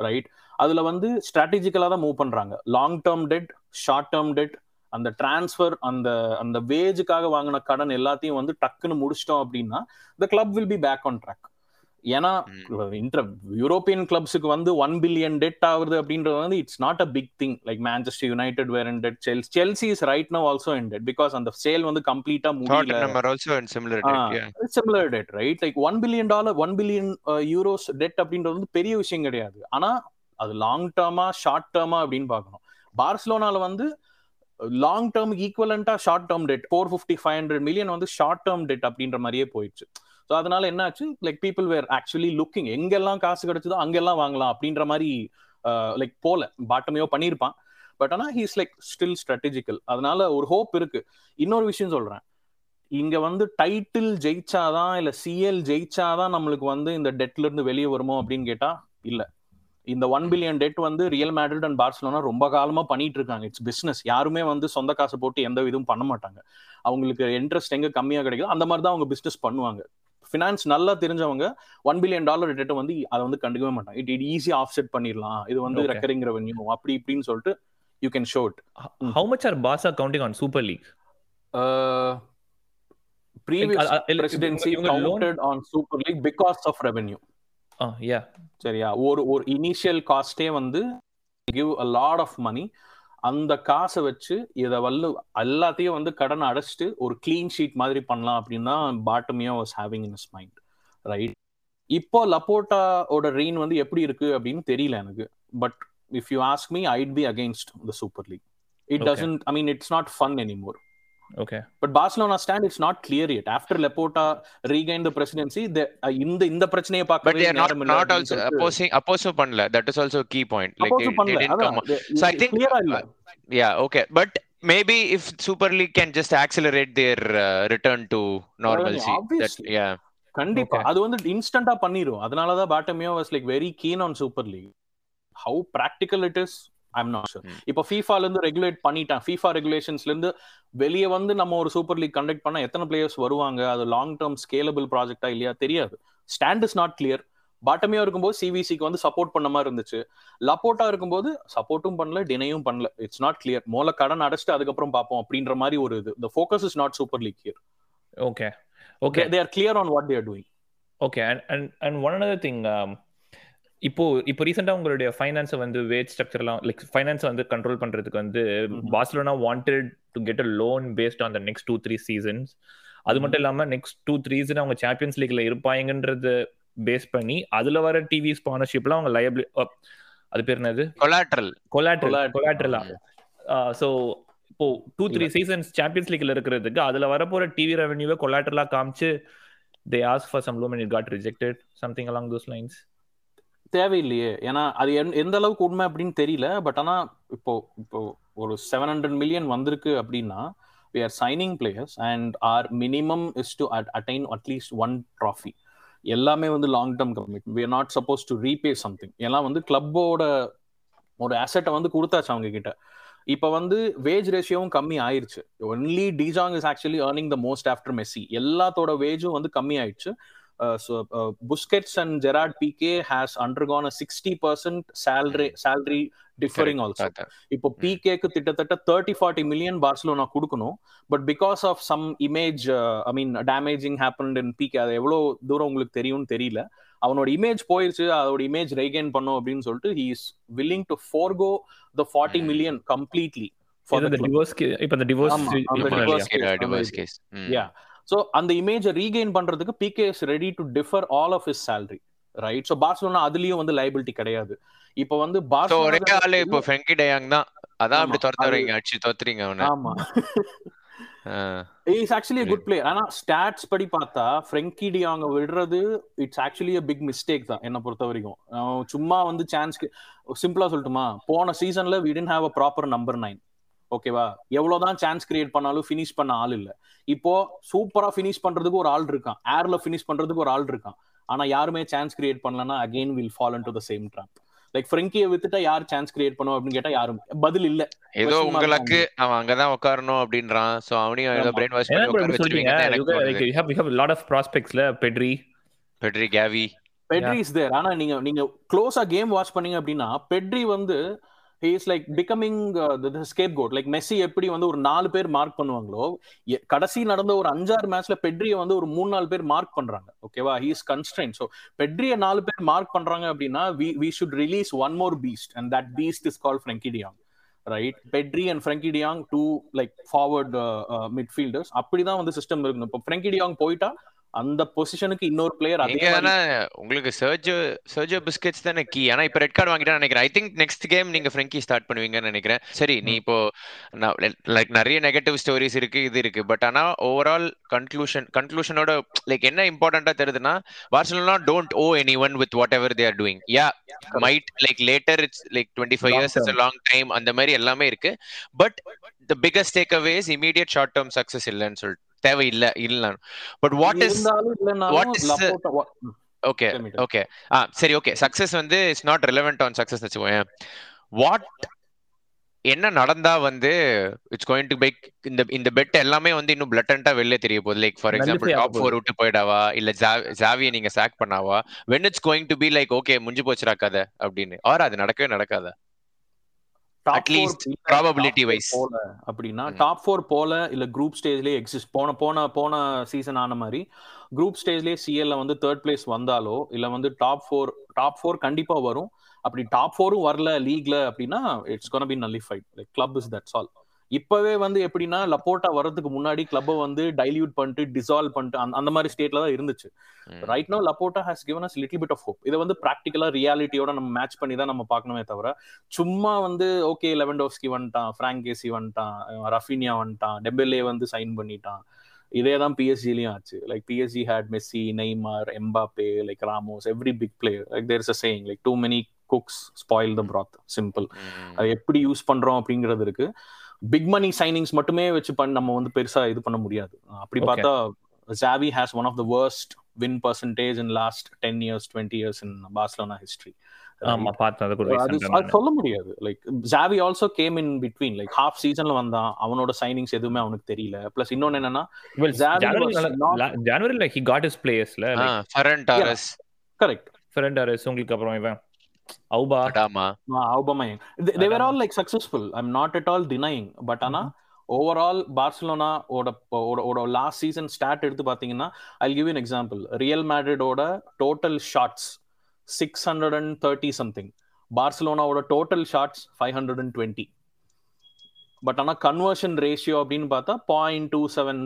right அதுல வந்து ஸ்ட்ராட்டஜிக்கலா தான் move பண்றாங்க. Long term debt short term debt அந்த transfer அந்த அந்த வேஜுக்காக வாங்கின கடன் எல்லாத்தையும் வந்து டக்குன்னு முடிச்சிட்டோம் அப்படின்னா the club will be back on track ஏன்னா இன்டர் யூரோப்பியன் கிளப்ஸுக்கு வந்து ஒன் பில்லியன் டெட் ஆகுது அப்படின்றது வந்து it's not a big thing like Manchester United were in debt cells Chelsea is right no also in debt because அந்த sale வந்து கம்ப்ளீட்டா முடியல. Similar debt right like one billion dollar one billion euros debt அப்படின்றது வந்து பெரிய விஷயம் கிடையாது. ஆனா அது லாங் டேர்மா ஷார்ட் டேர்மா அப்படின்னு பார்க்கணும். பார்சலோனால வந்து long term ஈக்குவலண்டா short term debt four fifty five hundred million வந்து ஷார்ட் டேர்ம் டெட் அப்படின்ற மாதிரியே போயிடுச்சு. ஸோ அதனால என்ன ஆச்சு? Like people were actually looking எங்கெல்லாம் காசு கிடைச்சதோ அங்கெல்லாம் வாங்கலாம் அப்படின்ற மாதிரி லைக் போல. பாட்டமையோ பண்ணியிருப்பான். பட் ஆனால் ஹீஸ் லைக் ஸ்டில் ஸ்ட்ராட்டஜிக்கல் அதனால ஒரு ஹோப் இருக்கு. இன்னொரு விஷயம் சொல்றேன். இங்க வந்து டைட்டில் ஜெயிச்சாதான் இல்ல சிஎல் ஜெயிச்சாதான் நம்மளுக்கு வந்து இந்த டெட்ல இருந்து வெளியே வருமோ அப்படின்னு கேட்டா இல்ல. இந்த ஒன் பில்லியன் டெட் வந்து ரியல் மேட்ரிட் அண்ட் பார்சலோனா ரொம்ப காலமா பண்ணிட்டு இருக்காங்க இட்ஸ் பிசினஸ் யாருமே வந்து சொந்த காசு போட்டு எந்த இதுவும் பண்ண மாட்டாங்க. அவங்களுக்கு இன்ட்ரெஸ்ட் எங்க கம்மியா கிடைக்குதோ அந்த மாதிரி தான் அவங்க பிசினஸ் பண்ணுவாங்க. ஃபினான்ஸ் நல்லா தெரிஞ்சவங்க ஒன் பில்லியன் டாலர் டெட்டை வந்து அதை வந்து கண்டுக்கவே மாட்டாங்க. It it easy offset பண்ணிடலாம். இது வந்து ரெக்கரிங் ரெவன்யூ அப்படி இப்படின்னு சொல்லிட்டு you can show it how much are Barça counting on Super League previous presidency counted on super league because of revenue. Uh, yeah. சரியா? ஒரு ஒரு இனிஷியல் காஸ்டே வந்து give a lot of money அந்த காசை வச்சு இதை வல்லு எல்லாத்தையும் வந்து கடன் அடைச்சிட்டு ஒரு கிளீன் ஷீட் மாதிரி பண்ணலாம் அப்படின்னு தான் Bartomeu was having in his mind right இப்போ லப்போட்டாவோட ரெயின் வந்து எப்படி இருக்கு அப்படின்னு தெரியல எனக்கு. But if you ask me I'd be against the Super League it doesn't I mean it's not fun anymore Okay. But Barcelona stand it's not clear yet. After Laporta regained the presidency, the இந்த இந்த பிரச்சனையை But they are not not also opposing opposing பண்ணல. That is also a key point. Like they, they didn't come. So I think uh, yeah, okay. But maybe if Super League can just accelerate their uh, return to normalcy. That, yeah. கண்டிப்பா அது வந்து இன்ஸ்டன்டா பண்ணிரும் அதனால தான் Bartomeu was like very keen on Super League how practical it is I'm not sure இப்போ ஃபீஃபால இருந்து regulate பண்ணிட்டான் ஃபீஃபா ரெகுலேஷன்ஸ்ல இருந்து வெளியே வந்து நம்ம ஒரு சூப்பர் லீக் கண்டக்ட் பண்ணா எத்தனை பிளேயர்ஸ் வருவாங்க? அது லாங் டேர்ம் ஸ்கேலபிள் ப்ராஜெக்டா இல்லையா? தெரியாது. ஸ்டாண்ட் இஸ் நாட் கிளியர் பாட்டமியா இருக்கும்போது சிவிசிக்கு வந்து சப்போர்ட் பண்ண மாதிரி இருந்துச்சு. லப்போட்டா இருக்கும்போது சப்போர்ட்டும் பண்ணல டினையும் பண்ணல. இட்ஸ் நாட் கிளியர் மூல கடன் அடைச்சிட்டு அதுக்கப்புறம் பார்ப்போம் அப்படின்ற மாதிரி ஒரு இது. The focus is not Super League here okay okay they are clear on what they are doing okay and and and one another thing இப்போ இப்போ ரீசெண்டா உங்களுடைய ஃபைனான்ஸை வந்து வேட் ஸ்ட்ரக்சர்லாம் லைக் ஃபைனான்ஸை வந்து கண்ட்ரோல் பண்றதுக்கு வந்து Barcelona wanted to get a loan based on the next two three seasons அது மட்டும் இல்லாம நெக்ஸ்ட் டூ த்ரீ சீசன் அவங்க சாம்பியன்ஸ் லீக்ல இருப்பாங்கன்றது பேஸ் பண்ணி அதுல வர டிவி ஸ்பானர்ஷிப்லாம் அவங்க லயபிலி அது பேர் என்னது? கொலாட்ரல் கொலாட்ரல் கொலாட்ரலா ஸோ இப்போ டூ த்ரீ சீசன்ஸ் சாம்பியன்ஸ் லீக்ல இருக்கிறதுக்கு அதுல வரப்போற டிவி ரெவன்யூவை கொலாட்ரலா காமிச்சு they ask for some loan it got rejected something along those lines தேவையில்லையே. ஏன்னா அது எந்த அளவுக்கு உண்மை அப்படின்னு தெரியல. பட் ஆனா இப்போ இப்போ ஒரு செவன் ஹண்ட்ரட் மில்லியன் வந்திருக்கு அப்படின்னா we are signing players and our minimum is to attain at least one trophy எல்லாமே வந்து long term commit we are not suppose to repay something எல்லாம் வந்து கிளப்போட ஒரு ஆசெட்டை வந்து கொடுத்தாச்சு அவங்க கிட்ட இப்போ வந்து வேஜ் ரேஷியோவும் கம்மி ஆயிடுச்சு only de Jong is actually earning the most after Messi எல்லாத்தோட வேஜும் வந்து கம்மி ஆயிடுச்சு. Busquets and Gerard Piqué has undergone a sixty percent salary salary deferring also இப்போ பிகேக்கு கிட்டத்தட்ட தேர்ட்டி ஃபார்ட்டி மில்லியன் பார்சலோனா கொடுக்கணும். But because of some image I mean damaging happen in Piqué அது எவ்வளோ தூரம் உங்களுக்கு தெரியும்னு தெரியல. அவனோட இமேஜ் போயிருச்சு அதோட இமேஜ் ரெய்கெயின் பண்ணும் அப்படின்னு சொல்லிட்டு he is willing to forgo the forty million completely so அந்த இமேஜை ரீகெயின் பண்றதுக்கு Piqué is ready to defer all of his salary right so Barcelona அதுலயும் வந்து லைபிலிட்டி கிடையாது. இப்போ வந்து ஒரே ஆளு இப்போ ஃப்ரெங்கி டயாங் தான். அதான் அப்படி துரத்துறீங்க அடிச்சு தோத்துறீங்க அவனை. ஆமா. இஸ் ஆக்சுவலி குட் பிளேயர் ஆனா ஸ்டாட்ஸ் படி பார்த்தா ஃப்ரெங்கி டியாங்க விடுறது it's actually a big mistake தான் என்ன பொறுத்த வரைக்கும். சும்மா வந்து சான்ஸ் சிம்பிளா சொல்லட்டுமா? போன சீசன்ல we didn't have a proper number nine ஓகேவா? எவ்வளவுதான் சான்ஸ் கிரியேட் பண்ணாலும் ஃபினிஷ் பண்ண ஆள் இல்ல. இப்போ சூப்பரா ஃபினிஷ் பண்றதுக்கு ஒரு ஆள் இருக்கான். ஏர்ல ஃபினிஷ் பண்றதுக்கு ஒரு ஆள் இருக்கான். ஆனா யாருமே சான்ஸ் கிரியேட் பண்ணலன்னா again will fall in to the same trap like ஃப்ரெங்கிய வித்துட்டா யார் சான்ஸ் கிரியேட் பண்ணுவோம் அப்படின்னு கேட்டா யாரும் பதில் இல்ல. ஏதோ உங்களுக்கு அவன் அங்கதான் உட்காரணும் அப்படின்றான். சோ அவனையும் ஏதோ பிரெயின் வாஷ் பண்ணி உட்கார வச்சிருக்கீங்க you have you have lot of ப்ராஸ்பெக்ட்ஸ்ல Pedri Pedri Gavi Pedri is there ஆனா நீங்க நீங்க க்ளோஸா கேம் வாட்ச் பண்ணீங்க அப்படின்னா பெட்ரி வந்து is like becoming scapegoat like Messi எப்படி வந்து ஒரு நாலு பேர் மார்க் பண்ணுவாங்களோ கடைசி நடந்த ஒரு அஞ்சாறு மேட்ச்ல பெட்ரிய வந்து ஒரு மூணு நாலு பேர் மார்க் பண்றாங்க. ஓகேவா ஹி இஸ் கன்ஸ்ட்ரெயின் ஸோ பெட்ரிய நாலு பேர் மார்க் பண்றாங்க அப்படின்னா we we should release one more beast and that beast is call Frenkie de Jong right Pedri and Frenkie de Jong two like forward midfielders அப்படிதான் வந்து system இருக்கணும் இப்போ Frenkie டியாங் போயிட்டா அந்த பொசிஷனுக்கு இன்னொரு பிளேயர் அதே உங்களுக்கு சர்ஜோ சர்ஜோ பிஸ்கெட்ஸ் தானே கீ ஆனா இப்ப ரெட் கார்டு வாங்கிட்டா நினைக்கிறேன். ஐ திங்க் நெக்ஸ்ட் கேம் நீங்க ஃப்ரெங்கி ஸ்டார்ட் பண்ணுவீங்கன்னு நினைக்கிறேன். சரி நீ இப்போ லைக் நிறைய நெகட்டிவ் ஸ்டோரிஸ் இருக்கு இது இருக்கு. பட் ஆனா ஓவரால் கன்க்ளூஷன் கன்க்ளூஷனோட லைக் என்ன இம்பார்ட்டண்டா தெரியுதுன்னா Barcelona don't owe any one with whatever they're doing yeah might like later it's like twenty five years it's long time அந்த மாதிரி எல்லாமே இருக்கு. But the biggest take away is immediate short term success இல்லைன்னு சொல்லிட்டு. தேவையில்ல இல்ல but what is what is okay okay ah சரி okay success வந்து it's not relevant on success வச்சுக்கோங்க வாட் என்ன நடந்தா வந்து இட்ஸ் கோயிங் டு பைக் இந்த இந்த பெட் எல்லாமே வந்து இன்னும் பிளட்டண்டா வெளில தெரிய போகுது. Like for example top four விட்டு போயிடாவா? இல்ல ஜாவியை நீங்க sack பண்ணாவா? When it's going to be like okay முடிஞ்சு போச்சுடா கதை அப்படின்னு. ஆர் அது நடக்கவே நடக்காதா அட்லீஸ்ட் ப்ராபபிலிட்டி வைஸ் போல அப்படின்னா டாப் ஃபோர் போல இல்ல குரூப் ஸ்டேஜ்லயே எக்ஸிஸ்ட் போன போன போன சீசன் ஆன மாதிரி குரூப் ஸ்டேஜ்லயே சிஎல்ல வந்து தேர்ட் பிளேஸ் வந்தாலோ இல்ல வந்து டாப் ஃபோர் டாப் ஃபோர் கண்டிப்பா வரும். அப்படி டாப் ஃபோரும் வரல லீக்ல அப்படின்னா it's gonna be nullified like club is that's all இப்பவே வந்து எப்படின்னா லப்போட்டா வர்றதுக்கு முன்னாடி கிளப்பை வந்து டைல்யூட் பண்ணிட்டு டிசால்வ் பண்ணிட்டு அந்த மாதிரி ஸ்டேட்ல தான் இருந்துச்சு. Right no Laporta has given us little bit of hope இதை வந்து ப்ராக்டிக்கலா ரியாலிட்டியோட நம்ம மேட்ச் பண்ணி தான் நம்ம பார்க்கணுமே தவிர சும்மா வந்து ஓகே லெவன்டோஸ்கி வந்துட்டான் ஃப்ராங்கேசி வந்துட்டான் ரஃபினியா வந்துட்டான் டெபெல்லே வந்து சைன் பண்ணிட்டான். இதே தான் பிஎஸ்ஜிலையும் ஆச்சு. Like PSG had Messi Neymar Mbappé like Ramos every big player like there is a saying like too many cooks spoil the broth simple அது எப்படி யூஸ் பண்றோம் அப்படிங்கிறது இருக்கு. பிக் மணி சைனிங்ஸ் மட்டுமே வச்சு பண்ண நம்ம வந்து பெருசா இது பண்ண முடியாது. அப்படி பார்த்தா Xavi has one of the worst win percentage in last ten years twenty years in Barcelona history ஆமா பார்த்தது அது சொல்ல முடியாது. Like Xavi also came in between like half சீசன்ல வந்தான். அவனோட சைனிங்ஸ் எதுவுமே அவனுக்கு தெரியல. பிளஸ் இன்னொன்னு என்னன்னா ஜனவரில he got is பிளேயர்ஸ்ல Ferran Torres correct Ferran Torres உங்களுக்கு அப்புறம் இவன். அவுபா ஆமா அவுபமா they were all like successful I am not at all denying but ஆனா ஓவரால் பார்சலோனா ஓட லாஸ்ட் சீசன் ஸ்டார்ட் எடுத்து பாத்தீங்கன்னா I give in example real மேட்ரிடோட total shots six hundred and thirty something பார்சலோனாவோட total shots five hundred and twenty but ஆனால் conversion ratio அப்படின்னு பார்த்தா point two seven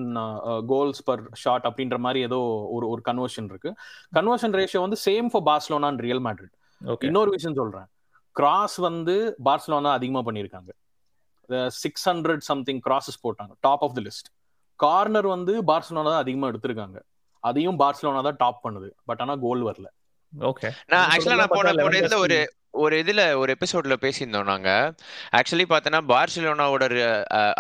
goals per shot அப்படின்ற மாதிரி ஏதோ ஒரு ஒரு கன்வர்ஷன் இருக்கு. கன்வர்ஷன் ரேஷியோ வந்து same for Barcelona and real Madrid இன்னொரு விஷயம் சொல்றேன். கிராஸ் வந்து பார்சலோனா அதிகமா பண்ணியிருக்காங்க. சிக்ஸ் ஹண்ட்ரட் சம்திங் கிராசஸ் போட்டாங்க top of the list corner வந்து பார்சலோனா தான் அதிகமா எடுத்திருக்காங்க. அதையும் பார்சலோனா தான் டாப் பண்ணுது. பட் ஆனா கோல் வரல. ஓகே நான் ஆக்சுவலா நான் போன போன இதுல ஒரு ஒரு இதுல ஒரு எபிசோட்ல பேசியிருந்தோம் நாங்க. ஆக்சுவலி பார்த்தோன்னா பார்சிலோனாவோட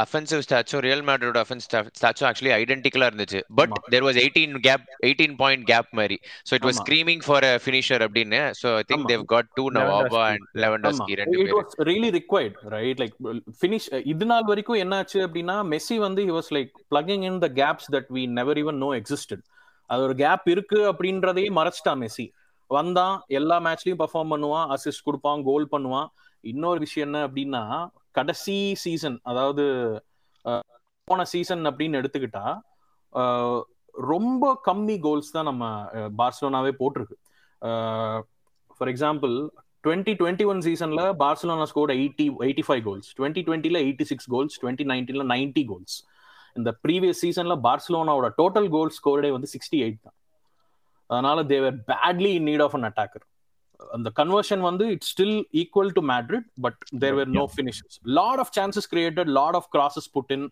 அஃபென்சிவ் ஸ்டாச்சும் ரியல் மேட்ரோட அஃபென்ஸ் ஸ்டாச்சும் ஆக்சுவலி ஐடென்டிக்கலா இருந்துச்சு. But there was eighteen gap eighteen point gap மாதிரி. So it was screaming for finisher அப்படின்னு. So I think they've got two நவாபா and Lewandowski ரெண்டு it was really required right like finish இது நாள் வரைக்கும் என்னாச்சு அப்படின்னா மெஸ்ஸி வந்து he was like plugging in the gaps that we never even know existed அது ஒரு கேப் இருக்கு அப்படின்றதையே மறைச்சிட்டா மெஸ்ஸி வந்தான் எல்லா மேட்ச்லயும் பர்ஃபார்ம் பண்ணுவான் அசிஸ்ட் கொடுப்பான் கோல் பண்ணுவான். இன்னொரு விஷயம் என்ன அப்படின்னா கடைசி சீசன் அதாவது போன சீசன் அப்படின்னு எடுத்துக்கிட்டா ரொம்ப கம்மி கோல்ஸ் தான் நம்ம பார்சலோனாவே போட்டிருக்கு. For example twenty twenty one சீசன்ல Barcelona score eighty eighty five goals twenty டுவெண்ட்டில eighty six goals twenty நைன்டீன்ல நைன்டி கோல்ஸ் இந்த ப்ரீவியஸ் சீசன்ல பார்சலோனாவோட டோட்டல் கோல் ஸ்கோர்டே வந்து சிக்ஸ்டி எயிட் தான். அதனால they were badly in need of an attacker அந்த கன்வர்ஷன் வந்து it's still equal to Madrid but there were no finishes lot of chances created lot of crosses put in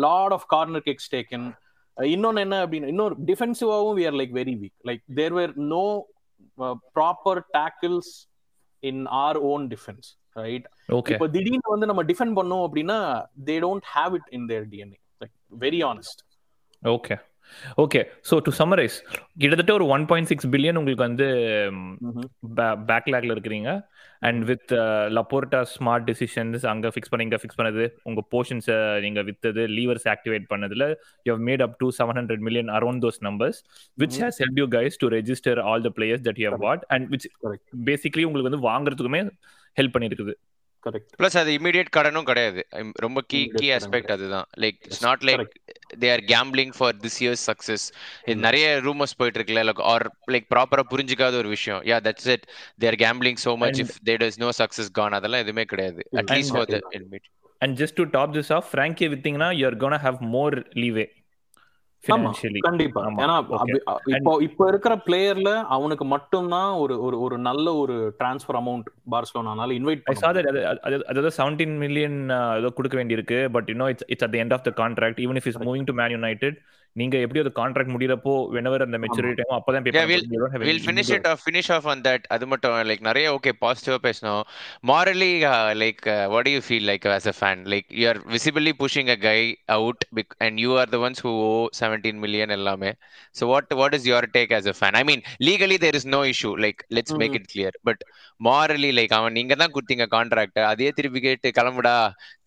lot of corner kicks taken இன்னொன்னு என்ன அப்படின்னு இன்னொரு டிஃபென்சிவாவும் we are like very weak like there were no proper tackles in our own defence right இப்போ திடீர்னு வந்து நம்ம defend பண்ணோம் அப்படின்னா they don't have it in their DNA like very honest okay okay so to summarise கிட்டத்தட்ட ஒரு one point six billion உங்களுக்கு வந்து பேக்லாக்ல இருக்கிறீங்க. And with Laporta smart decisions அங்கே ஃபிக்ஸ் பண்ணி இங்கே ஃபிக்ஸ் பண்ணது உங்கள் போர்ஷன்ஸை நீங்கள் வித்தது லீவர்ஸ் ஆக்டிவேட் பண்ணதில் you have made up to seven hundred million around those numbers which has help you guys to register all the players that you have what and which basically உங்களுக்கு வந்து வாங்குறதுக்குமே help பண்ணியிருக்குது correct plus அது immediate கடனும் கிடையாது. ரொம்ப key key aspect அதுதான். Like it's not like they are gambling for this years success இது நிறைய ரூமர்ஸ் போயிட்டு இருக்குல்ல லைக் ஆர் லைக் ப்ராப்பரா புரிஞ்சுக்காத ஒரு விஷயம். Yeah that's it they are gambling so much if there is no success gone அதெல்லாம் எதுவுமே கிடையாது. At least for the and just to top this off Frenkie வித்தீங்கன்னா you are gonna have more leeway கண்டிப்பா. ஏன்னா இப்போ இப்போ இருக்கிற பிளேயர்ல அவனுக்கு மட்டும்தான் ஒரு ஒரு ஒரு நல்ல ஒரு டிரான்ஸ்ஃபர் அமௌண்ட் பார்சலோனால இன்வைட் அதாவது 17 மில்லியன் ஏதோ கொடுக்க வேண்டியிருக்கு. But you know it's it's at the end of the contract even if is moving to Man United நீங்க எப்படி அந்த கான்ட்ராக்ட் முடியறப்போ whenever அந்த மெச்சூரிட்டி டைம் அப்பதான் பே பண்ணுவீங்க will finish it off finish off on that அது மட்டும் like நிறைய ஓகே பாசிட்டிவா பேசணும் morally like do you feel like as a fan like you are visibly pushing a guy out and you are the ones who owe 17 million எல்லாமே so what what is your take as a fan i mean legally there is no issue like let's mm-hmm. make it clear but morally like அவன் நீங்க தான் கொடுத்தீங்க contract அதே திருப்பி கேட்டு கிளம்புடா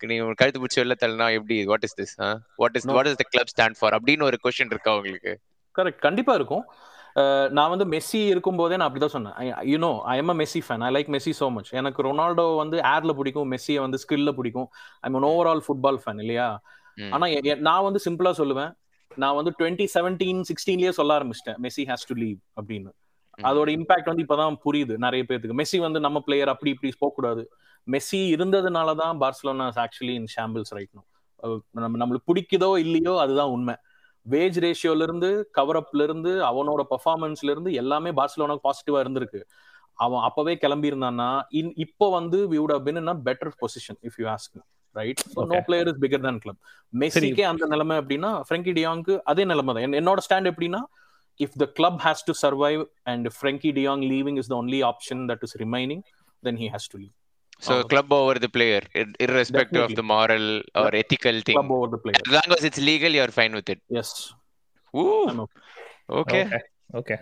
நீ கழுத்து பிடிச்சி வெளில தள்ளனா எப்படி what is this what is what is the club stand for அப்படின்னு ஒரு கொஸ்டின் இருக்கா உங்களுக்கு? கரெக்ட் கண்டிப்பா இருக்கும். நான் வந்து மெஸ்ஸி இருக்கும் போதே நான் அப்படிதான் சொன்னேன். You know I am a Messi fan I like Messi so much எனக்கு ரொனால்டோ வந்து ஏர்ல பிடிக்கும் மெஸ்ஸியை வந்து ஸ்கில்ல பிடிக்கும். I am overall football fan இல்லையா ஆனா நான் வந்து சிம்பிளா சொல்லுவேன். நான் வந்து டுவெண்ட்டி செவன்டீன் சிக்ஸ்டீன்லயே சொல்ல ஆரம்பிச்சிட்டேன். மெஸ்ஸி ஹேஸ் டு லீவ் அப்படின்னு. அதோட இம்பாக்ட் வந்து இப்பதான் புரியுது நிறைய பேருக்கு மெஸ்ஸி வந்து நம்ம பிளேயர் அப்படி இப்படி போக கூடாது மெஸ்ஸி இருந்ததுனால தான் Barcelona actually in shambles right நம்ம நம்மளுக்கு பிடிக்குதோ இல்லையோ அதுதான் உண்மை. வேஜ் ரேஷியோல இருந்து கவர் அப்ல இருந்து அவனோட பர்ஃபார்மன்ஸ்ல இருந்து எல்லாமே பார்சலோனாக்கு பாசிட்டிவா இருந்திருக்கு. அவன் அப்பவே கிளம்பி இருந்தான்னா இன் இப்போ வந்து we would been in better position if you ask right so no player is bigger than club மெஸ்ஸிக்கே அந்த நிலைமை அப்படின்னா ஃப்ரெங்கி டியாங்க்கு அதே நிலைமை தான். என்னோட ஸ்டாண்ட் எப்படின்னா if the club has to survive and Frankie De Jong leaving is the only option that is remaining, then he has to leave. So uh, club over the player, irrespective definitely. of the moral or yeah. ethical thing. Club over the player. As long as it's legal, you're fine with it. Yes. Ooh. Okay. okay. Okay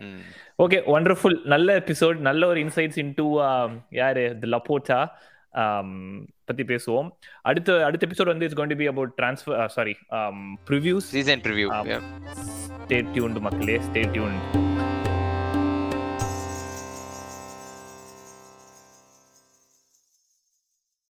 okay wonderful நல்ல episode நல்ல ஒரு insights into யாரு தி லப்போட்டா பத்தி பேசுவோம் அடுத்த அடுத்த episode வந்து it's going to be about transfer sorry previews season preview stay tuned மக்களே ஸ்டே டியூன்ட்